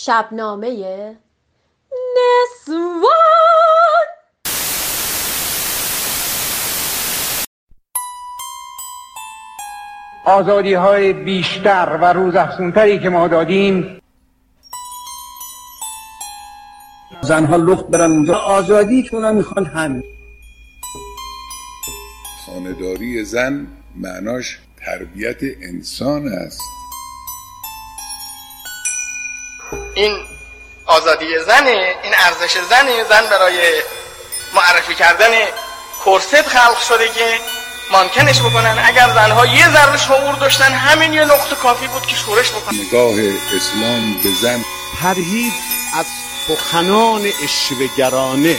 شبنامه نسوان. آزادی های بیشتر و روزافزونتری که ما دادیم. زنها لخت برن اونجا. آزادی که اونا می‌خوان همین خانداری زن معناش تربیت انسان است. این آزادی زنه این ارزش زنه زن برای معرفی کردن کرست خلق شده که مانکنش بکنن. اگر زنها یه ذره شعور داشتن همین یه نقطه کافی بود که شورش بکنن. نگاه اسلام به زن. پرهیز از سخنان اشوهگرانه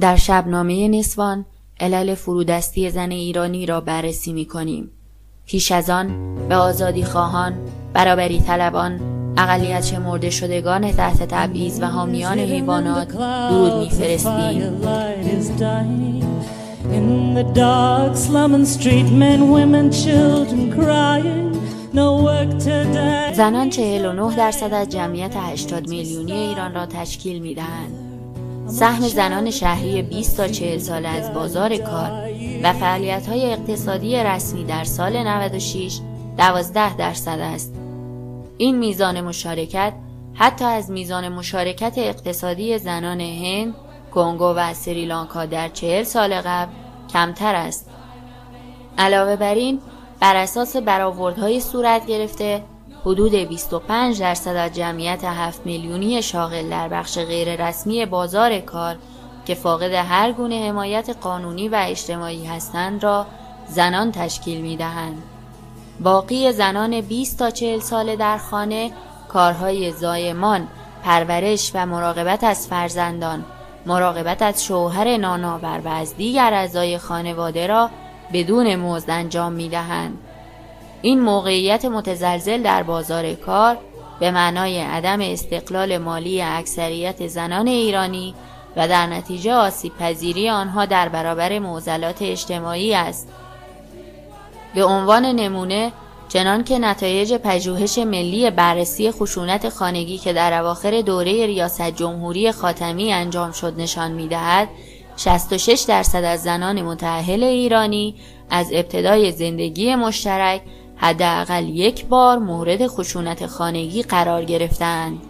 در شبنامه نسوان علل فرودستی زن ایرانی را بررسی می کنیم. پیش از آن به آزادی خواهان، برابری طلبان، اقلیت شمرده شدگان تحت تبعیض و حامیان حیوانات درود میفرستیم. In the dark street men, women, children crying زنان 49 درصد از جمعیت 80 میلیونی ایران را تشکیل می دهند. سهم زنان شهری 20 تا 40 سال از بازار کار و فعالیت های اقتصادی رسمی در سال 96 12 درصد است. این میزان مشارکت حتی از میزان مشارکت اقتصادی زنان هند، کنگو و سریلانکا در 40 سال قبل کمتر است. علاوه بر این بر اساس برآوردهای صورت گرفته حدود 25 درصد از جمعیت 7 میلیونی شاغل در بخش غیررسمی بازار کار که فاقد هر گونه حمایت قانونی و اجتماعی هستند را زنان تشکیل می دهند. باقی زنان 20 تا 40 ساله در خانه کارهای زایمان، پرورش و مراقبت از فرزندان، مراقبت از شوهر نانآور و از دیگر اعضای خانواده را بدون مزد انجام می دهند. این موقعیت متزلزل در بازار کار به معنای عدم استقلال مالی اکثریت زنان ایرانی و در نتیجه آسیب پذیری آنها در برابر معضلات اجتماعی است. به عنوان نمونه چنان که نتایج پژوهش ملی بررسی خشونت خانگی که در اواخر دوره ریاست جمهوری خاتمی انجام شد نشان می‌دهد 66 درصد از زنان متأهل ایرانی از ابتدای زندگی مشترک حداقل یک بار مورد خشونت خانگی قرار گرفتند.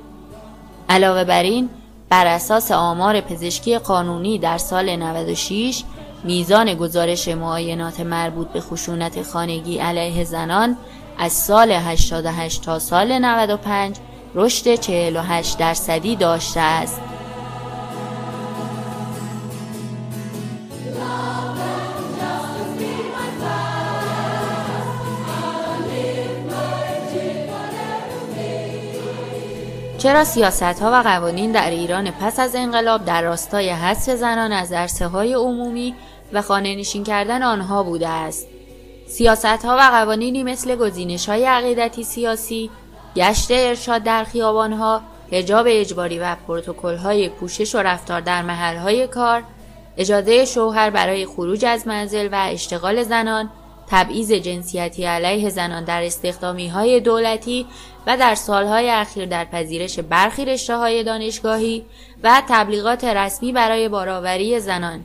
علاوه بر این بر اساس آمار پزشکی قانونی در سال 96 میزان گزارش معاینات مربوط به خشونت خانگی علیه زنان از سال 88 تا سال 95 رشد 48 درصدی داشته است. چرا سیاست ها و قوانین در ایران پس از انقلاب در راستای حذف زنان از عرصه های عمومی و خانه نشین کردن آنها بوده است؟ سیاست ها و قوانینی مثل گزینش های عقیدتی سیاسی، گشت ارشاد در خیابان ها، حجاب اجباری و پروتکل های پوشش و رفتار در محل های کار، اجازه شوهر برای خروج از منزل و اشتغال زنان، تبعیض جنسیتی علیه زنان در استخدامی های دولتی و در سالهای اخیر در پذیرش برخی رشته های دانشگاهی و تبلیغات رسمی برای بارآوری زنان.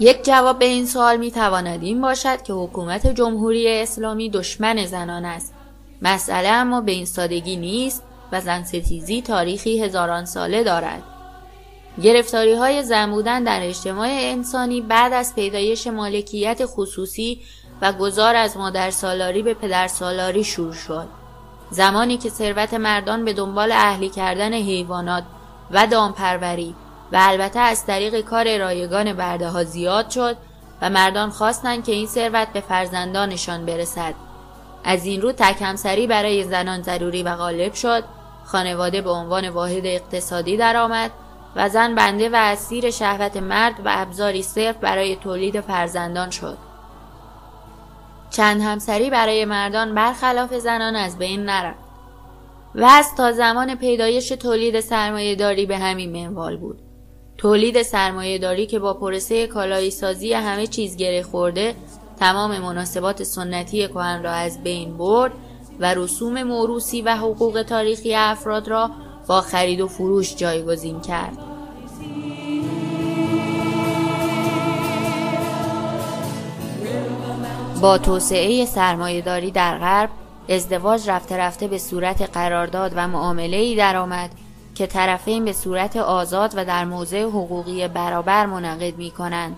یک جواب به این سوال می تواند این باشد که حکومت جمهوری اسلامی دشمن زنان است. مسئله اما به این سادگی نیست و زن ستیزی تاریخی هزاران ساله دارد. گرفتاری های زن بودن در اجتماع انسانی بعد از پیدایش مالکیت خصوصی و گذار از مادر سالاری به پدر سالاری شروع شد. زمانی که ثروت مردان به دنبال اهلی کردن حیوانات و دامپروری و البته از طریق کار رایگان برده ها زیاد شد و مردان خواستند که این ثروت به فرزندانشان برسد. از این رو تکمسری برای زنان ضروری و غالب شد، خانواده به عنوان واحد اقتصادی درآمد و زن بنده و اسیر شهوت مرد و ابزاری صرف برای تولید فرزندان شد. چند همسری برای مردان برخلاف زنان از بین نرفت و از تا زمان پیدایش تولید سرمایه داری به همین منوال بود. تولید سرمایه داری که با پروسه کالایی سازی همه چیز گره خورده تمام مناسبات سنتی کهن را از بین برد و رسوم موروسی و حقوق تاریخی افراد را با خرید و فروش جایگزین کرد. با توسعه سرمایهداری در غرب ازدواج رفته رفته به صورت قرارداد و معامله ای درآمد که طرفین به صورت آزاد و در موضع حقوقی برابر منعقد می کنند.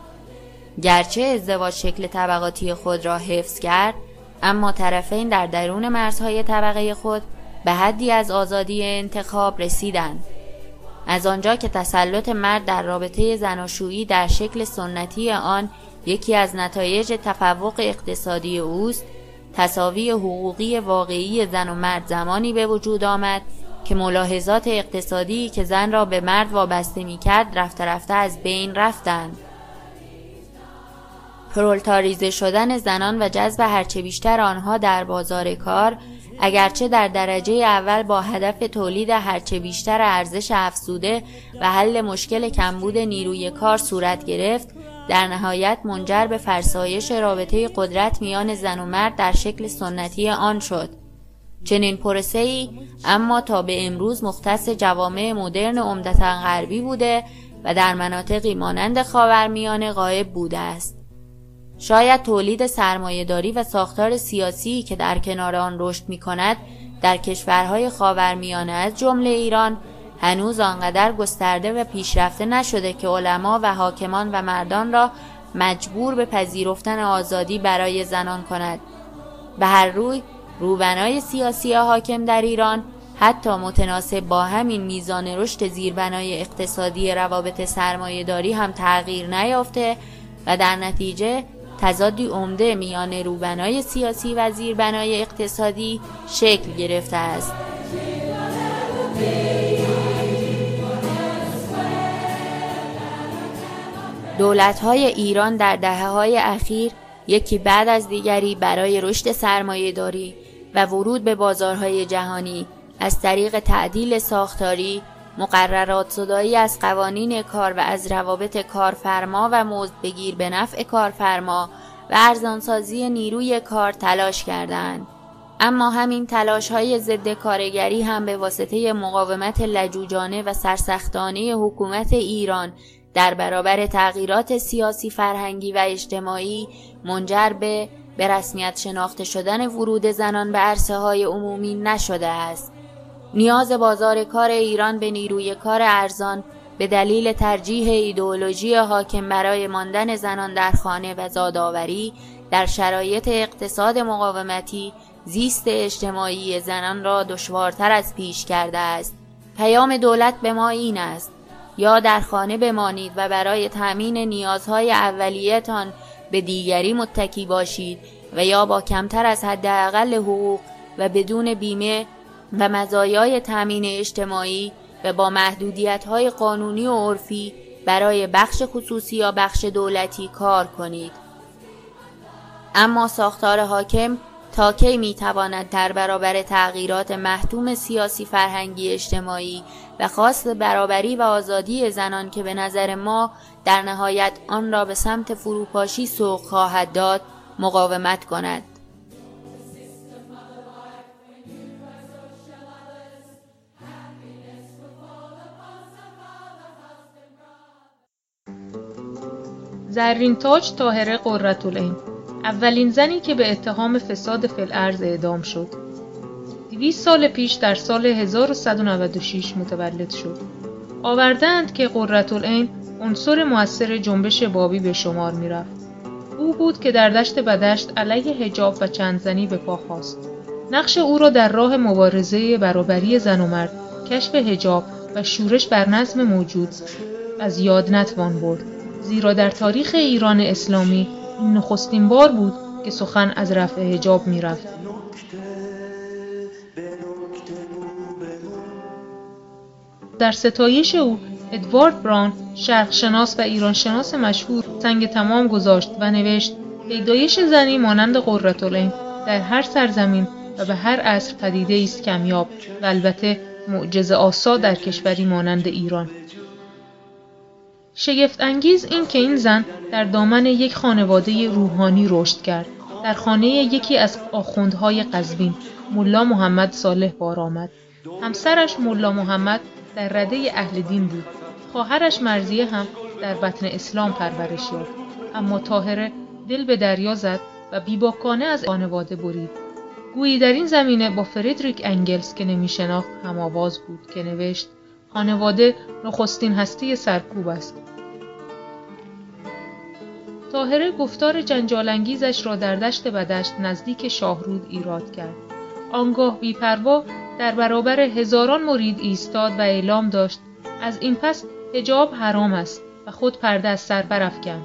گرچه ازدواج شکل طبقاتی خود را حفظ کرد اما طرفین در درون مرزهای طبقه خود به حدی از آزادی انتخاب رسیدند. از آنجا که تسلط مرد در رابطه زناشویی در شکل سنتی آن یکی از نتایج تفوق اقتصادی اوست تصاوی حقوقی واقعی زن و مرد زمانی به وجود آمد که ملاحظات اقتصادی که زن را به مرد وابسته می کرد رفته رفته از بین رفتند. پرولتاریزه شدن زنان و جذب هرچه بیشتر آنها در بازار کار اگرچه در درجه اول با هدف تولید هرچه بیشتر ارزش افزوده و حل مشکل کمبود نیروی کار صورت گرفت در نهایت منجر به فرسایش رابطه قدرت میان زن و مرد در شکل سنتی آن شد. چنین پروسه ای اما تا به امروز مختص جوامع مدرن عمدتا غربی بوده و در مناطقی مانند خاورمیانه غایب بوده است. شاید تولید سرمایهداری و ساختار سیاسی که در کنار آن رشد می کند در کشورهای خاورمیانه از جمله ایران هنوز آنقدر گسترده و پیشرفته نشده که علما و حاکمان و مردان را مجبور به پذیرفتن آزادی برای زنان کند به هر روی روبنای سیاسی حاکم در ایران حتی متناسب با همین میزان رشد زیربنای اقتصادی روابط سرمایهداری هم تغییر نیافته و در نتیجه تضادی عمده میان روبنای سیاسی و زیربنای اقتصادی شکل گرفته است. دولت‌های ایران در دهه های اخیر یکی بعد از دیگری برای رشد سرمایهداری و ورود به بازارهای جهانی از طریق تعدیل ساختاری مقررات صدایی از قوانین کار و از روابط کارفرما و مزد بگیر به نفع کارفرما و ارزانسازی نیروی کار تلاش کردند. اما همین تلاش های ضد کارگری هم به واسطه مقاومت لجوجانه و سرسختانه حکومت ایران در برابر تغییرات سیاسی فرهنگی و اجتماعی منجر به به رسمیت شناخته شدن ورود زنان به عرصه های عمومی نشده است. نیاز بازار کار ایران به نیروی کار ارزان به دلیل ترجیح ایدئولوژی حاکم برای ماندن زنان در خانه و زادآوری در شرایط اقتصاد مقاومتی زیست اجتماعی زنان را دشوارتر از پیش کرده است. پیام دولت به ما این است یا در خانه بمانید و برای تأمین نیازهای اولیتان به دیگری متکی باشید و یا با کمتر از حداقل حقوق و بدون بیمه و مزایای تأمین اجتماعی و با محدودیت های قانونی و عرفی برای بخش خصوصی یا بخش دولتی کار کنید. اما ساختار حاکم تا کی می تواند در برابر تغییرات محتوم سیاسی فرهنگی اجتماعی و خواست برابری و آزادی زنان که به نظر ما در نهایت آن را به سمت فروپاشی سوق خواهد داد مقاومت کند. زرین تاج طاهره قرتالعین اولین زنی که به اتهام فساد فلعرز اعدام شد. 200 سال پیش در سال 1196 متولد شد. آوردند که قرتالعین عنصر موثر جنبش بابی به شمار می‌رفت. او بود که در دشت بدشت علیه هجاب و چند زنی به پا خواست نقش او را در راه مبارزه برابری زن و مرد کشف هجاب و شورش بر نظم موجود از یاد نتوان برد. زیرا در تاریخ ایران اسلامی این نخستین بار بود که سخن از رفع هجاب می‌رفت. در ستایش او ادوارد بران شرقشناس و ایرانشناس مشهور سنگ تمام گذاشت و نوشت پیدایش زنی مانند قرتالعین در هر سرزمین و به هر عصر پدیده است کمیاب و البته معجزه آسا در کشوری مانند ایران. شگفت انگیز این که این زن در دامن یک خانواده روحانی رشد کرد. در خانه یکی از آخوندهای قزوین ملا محمد صالح بار آمد. همسرش ملا محمد در رده اهل دین بود. خواهرش مرزیه هم در بطن اسلام پرورش یافت. اما طاهره دل به دریا زد و بیباکانه از خانواده برید. گویی در این زمینه با فردریک انگلز که نمیشناخت هم آواز بود که نوشت خانواده نخستین هستی سرکوب است. طاهره گفتار جنجالانگیزش را در دشت بدشت نزدیک شاهرود ایراد کرد. آنگاه بیپروا در برابر هزاران مرید ایستاد و اعلام داشت از این پس هجاب حرام است و خود پرده از سر برافکند.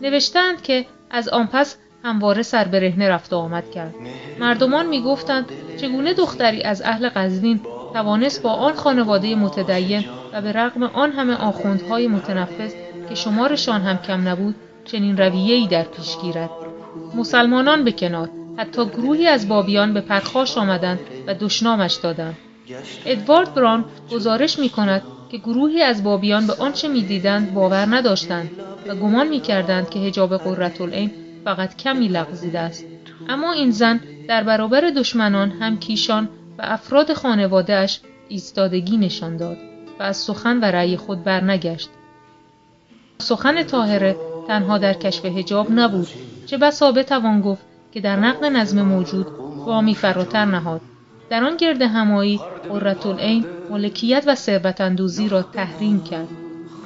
نوشتند که از آن پس همواره سر برهنه رفت و آمد کرد. مردمان می‌گفتند چگونه دختری از اهل قزوین توانست با آن خانواده متدین و به رغم آن همه آخوندهای متنفذ که شمارشان هم کم نبود چنین رویه‌ای در پیش گیرد. مسلمانان به کنار حتی گروهی از بابیان به پرخاش آمدند و دشنامش دادند. ادوارد بران گزارش می کند که گروهی از بابیان به آنچه می‌دیدند باور نداشتند و گمان می‌کردند که هجاب قرتالعین فقط کمی لغزیده است. اما این زن در برابر دشمنان هم کیشان و افراد خانوادهش ایستادگی نشان داد و از سخن و رأی خود برنگشت. سخن طاهره تنها در کشف هجاب نبود چه بسا بتوان گفت که در نقد نظم موجود وامی فراتر نهاد. در آن گرد همایی قرتالعین ملکیت و ثروت اندوزی را تحریم کرد.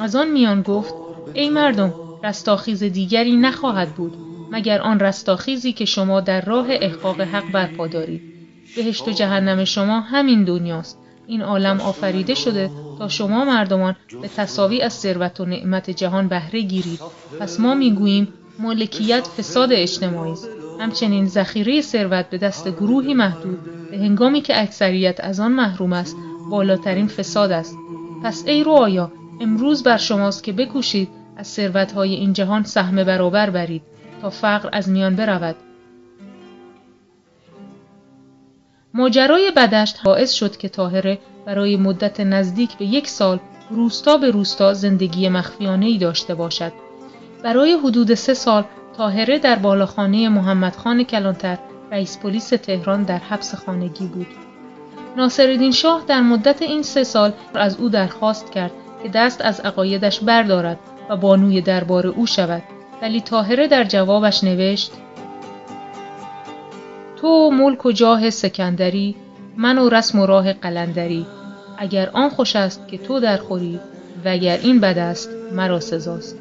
از آن میان گفت ای مردم رستاخیز دیگری نخواهد بود مگر آن رستاخیزی که شما در راه احقاق حق برپا دارید؟ بهشت و جهنم شما همین دنیاست. این عالم آفریده شده تا شما مردمان به تصاوی از ثروت و نعمت جهان بهره گیرید. پس ما می‌گوییم ملکیت فساد اجتماعی است. همچنین ذخیره ثروت به دست گروهی محدود به هنگامی که اکثریت از آن محروم است بالاترین فساد است. پس ای رعایا امروز بر شماست که بکوشید از ثروتهای این جهان سهم برابر برید تا فقر از میان برود. ماجرای بدشت باعث شد که طاهره برای مدت نزدیک به یک سال روستا به روستا زندگی مخفیانه ای داشته باشد. برای حدود سه سال طاهره در بالاخانه محمدخان کلانتر رئیس پلیس تهران در حبس خانگی بود. ناصرالدین شاه در مدت این سه سال از او درخواست کرد که دست از عقایدش بردارد و بانوی دربار او شود ولی طاهره در جوابش نوشت تو ملک و جاه سکندری من و رسم و راه قلندری اگر آن خوش است که تو در خوری و اگر این بد است مرا سزاست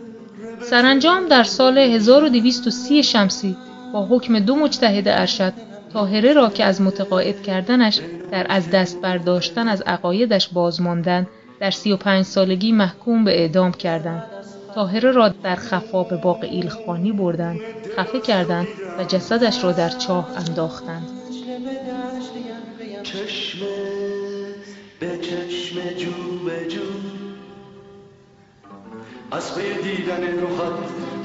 سرانجام در سال 1230 شمسی با حکم دو مجتهد ارشد طاهره را که از متقاعد کردنش در از دست برداشتن از عقایدش بازماندن در سی و پنج سالگی محکوم به اعدام کردند. طاهره را در خفا به باغ ایلخوانی بردند، خفه کردند و جسدش را در چاه انداختند. چشم به چشم جو به جو. از پی دیدن روحت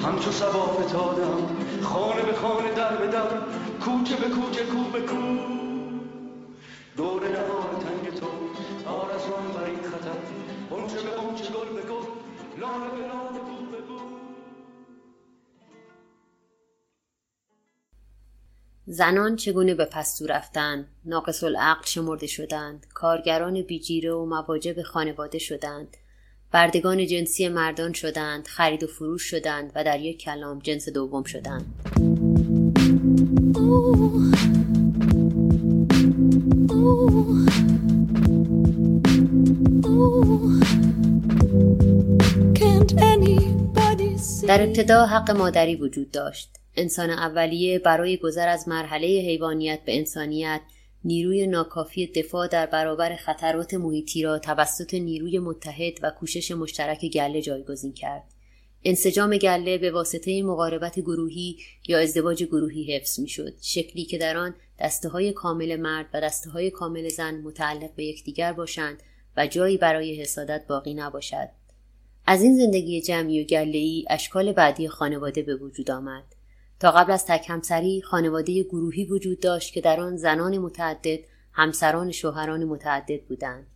همچو سبا فتادم خانه به خانه در به در کوچه به کوچه کو به کو. دور نهار تنگ تو آرزوان برید خطر بنچه به بنچه گل به گل. زنان چگونه به پستو رفتند ناقص العقل شمرده شدند کارگران بیجیره و مواجب خانواده شدند بردگان جنسی مردان شدند خرید و فروش شدند و در یک کلام جنس دوم شدند. در ابتدا حق مادری وجود داشت انسان اولیه برای گذر از مرحله حیوانیت به انسانیت نیروی ناکافی دفاع در برابر خطرات محیطی را توسط نیروی متحد و کوشش مشترک گله جایگزین کرد. انسجام گله به واسطه مقاربت گروهی یا ازدواج گروهی حفظ می شد. شکلی که در آن دسته های کامل مرد و دسته های کامل زن متعلق به یکدیگر باشند و جایی برای حسادت باقی نباشد. از این زندگی جمعی و گله اشکال بعدی خانواده به وجود آمد. تا قبل از تک همسری خانواده گروهی وجود داشت که در آن زنان متعدد همسران شوهران متعدد بودند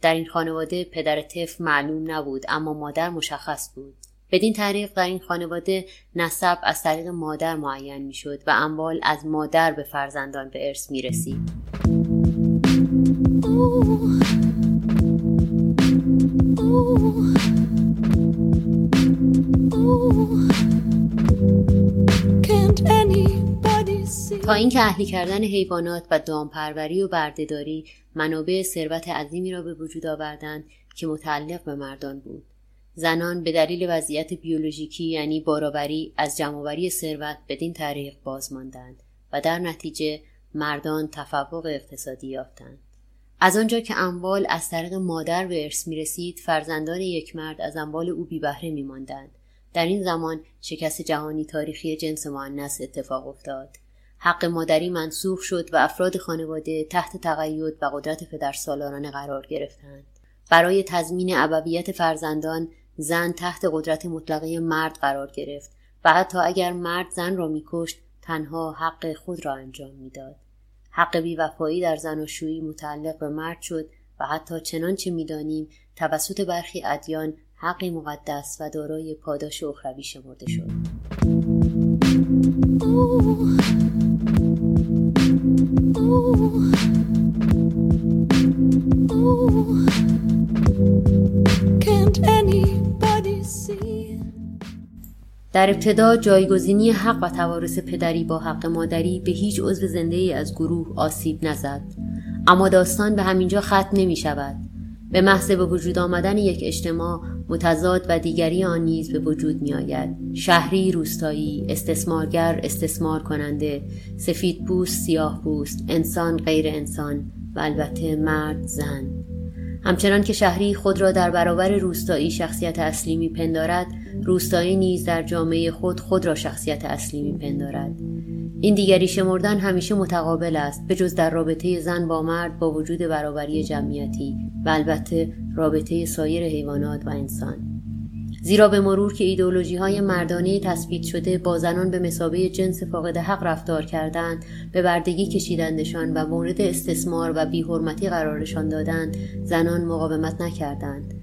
در این خانواده پدر طفل معلوم نبود اما مادر مشخص بود بدین طریق در این خانواده نسب از طریق مادر معین می‌شد و اموال از مادر به فرزندان به ارث می رسید. تا اینکه اهلی کردن حیوانات و دامپروری و بردهداری منابع ثروت عظیمی را به وجود آوردند که متعلق به مردان بود. زنان به دلیل وضعیت بیولوژیکی یعنی باراوری از جمعآوری ثروت بدین طریق باز ماندند و در نتیجه مردان تفوق اقتصادی یافتند. از آنجا که اموال از طریق مادر به ارث می رسید فرزندان یک مرد از اموال او بی بهره. در این زمان شکست جهانی تاریخی جنس معنس اتفاق افتاد. حق مادری منسوخ شد و افراد خانواده تحت تقید و قدرت پدرسالارانه قرار گرفتند. برای تضمین ابویت فرزندان زن تحت قدرت مطلقه مرد قرار گرفت و حتی اگر مرد زن را میکشت تنها حق خود را انجام می‌داد. حق بیوفایی در زناشویی متعلق به مرد شد و حتی چنانچه می‌دانیم توسط برخی ادیان حقی مقدس و دارای پاداش اخروی شمرده شد. در ابتدا جایگزینی حق و توارث پدری با حق مادری به هیچ عضو زنده ای از گروه آسیب نزد. اما داستان به همینجا ختم نمی شود به محض به وجود آمدن یک اجتماع متضاد و دیگری آن نیز به وجود می آید. شهری روستایی استثمارگر استثمار کننده سفید پوست سیاه پوست انسان غیر انسان و البته مرد زن همچنان که شهری خود را در برابر روستایی شخصیت اصلی می پندارد روستایی نیز در جامعه خود خود را شخصیت اصلی می پندارد این دیگری شمردن همیشه متقابل است به جز در رابطه زن با مرد با وجود برابری جمعیتی و البته رابطه سایر حیوانات و انسان. زیرا به مرور که ایدولوژی های مردانه تثبیت شده با زنان به مسابه جنس فاقد حق رفتار کردند به بردگی کشیدندشان و مورد استثمار و بیحرمتی قرارشان دادند زنان مقاومت نکردند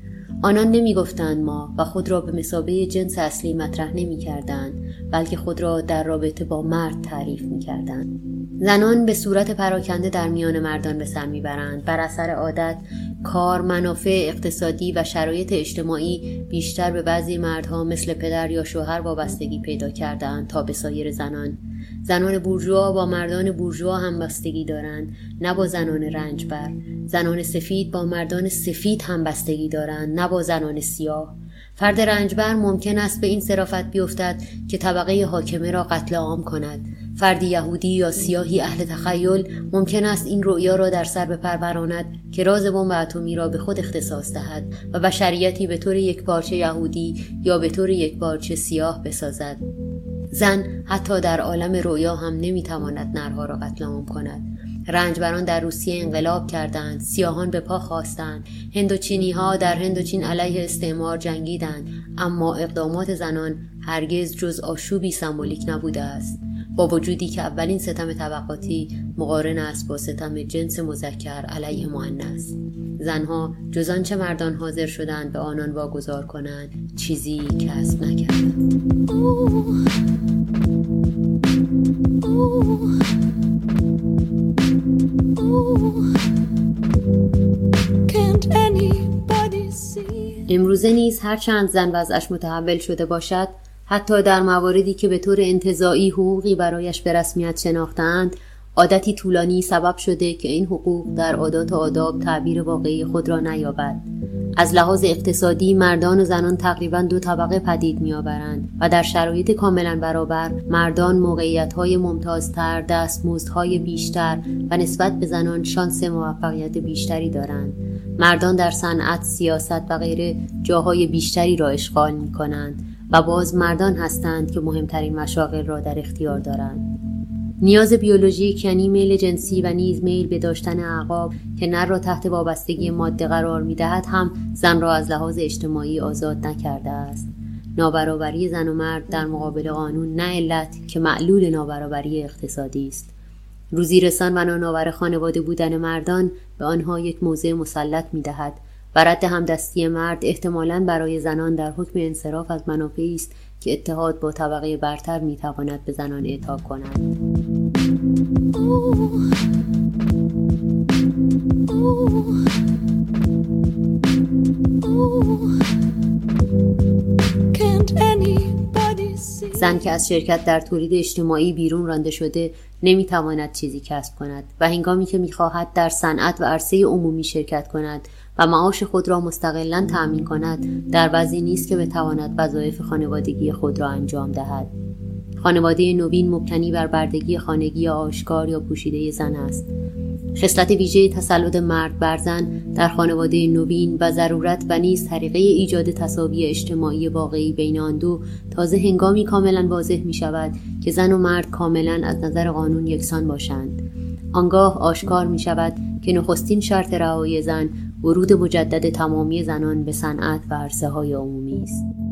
آنان نمی گفتند ما و خود را به مسابه جنس اصلی مطرح نمی کردند بلکه خود را در رابطه با مرد تعریف می کردند. زنان به صورت پراکنده در میان مردان به سر می‌برند. بر اثر عادت کار منافع اقتصادی و شرایط اجتماعی بیشتر به بعضی مردها مثل پدر یا شوهر وابستگی پیدا کردند تا به سایر زنان. زنان بورژوا با مردان بورژوا هم بستگی دارند نه با زنان رنجبر. زنان سفید با مردان سفید هم بستگی دارند نه با زنان سیاه. فرد رنجبر ممکن است به این صرافت بیفتد که طبقه حاکمه را قتل عام کند. فردی یهودی یا سیاهی اهل تخیل ممکن است این رؤیا را در سر بپروراند که راز بمب اتمی را به خود اختصاص دهد و بشریتی به طور یک پارچه یهودی یا به طور یک پارچه سیاه بسازد. زن حتی در عالم رویا هم نمی‌تواند نرها را قتل عام کند. رنجبران در روسیه انقلاب کردند سیاهان به پا خواستند هندوچینی ها در هندوچین علیه استعمار جنگیدند اما اقدامات زنان هرگز جز آشوبی سمبولیک نبوده است. با وجودی که اولین ستم طبقاتی مقارن است با ستم جنس مذکر علیه مؤنث زنها جز آنچه مردان حاضر شدند به آنان واگذار کنند چیزی کسب نکردند. امروزه نیز هر چند زن وضعش متحول شده باشد حتی در مواردی که به طور انتظاعی حقوقی برایش به رسمیت شناختند عادتی طولانی سبب شده که این حقوق در عادات و آداب تعبیر واقعی خود را نیابد. از لحاظ اقتصادی مردان و زنان تقریبا دو طبقه پدید میآورند و در شرایط کاملا برابر مردان موقعیت‌های ممتازتر دستمزدهای بیشتر و نسبت به زنان شانس موفقیت بیشتری دارند. مردان در صنعت سیاست و غیره جاهای بیشتری را اشغال می کنند و باز مردان هستند که مهمترین مشاغل را در اختیار دارند. نیاز بیولوژیک یعنی میل جنسی و نیز میل به داشتن اعقاب که نر را تحت وابستگی ماده قرار می دهد هم زن را از لحاظ اجتماعی آزاد نکرده است. نابرابری زن و مرد در مقابل قانون نه علت که معلول نابرابری اقتصادی است. روزی رسان و نانآور خانواده بودن مردان به آنها یک موضع مسلط می دهد و رد همدستی مرد احتمالا برای زنان در حکم انصراف از منافعی است که اتحاد با طبقه برتر می‌تواند به زنان اعطا کند. زن که از شرکت در تولید اجتماعی بیرون رانده شده نمی‌تواند چیزی کسب کند و هنگامی که می‌خواهد در صنعت و عرصه عمومی شرکت کند و معاش خود را مستقلا تأمین کند. در وضعی نیست که بتواند وظایف خانوادگی خود را انجام دهد. خانواده نوین مبتنی بر بردگی خانگی آشکار یا پوشیده زن است. خصلت ویژه تسلط مرد بر زن در خانواده نوین و ضرورت و نیز طریقه ایجاد تصاوی اجتماعی واقعی بین آن دو تازه هنگامی کاملا واضح می شود که زن و مرد کاملا از نظر قانون یکسان باشند. آنگاه آشکار می شود که نخستین شرط رهایی زن ورود مجدد تمامی زنان به صنعت و عرصه های عمومی است.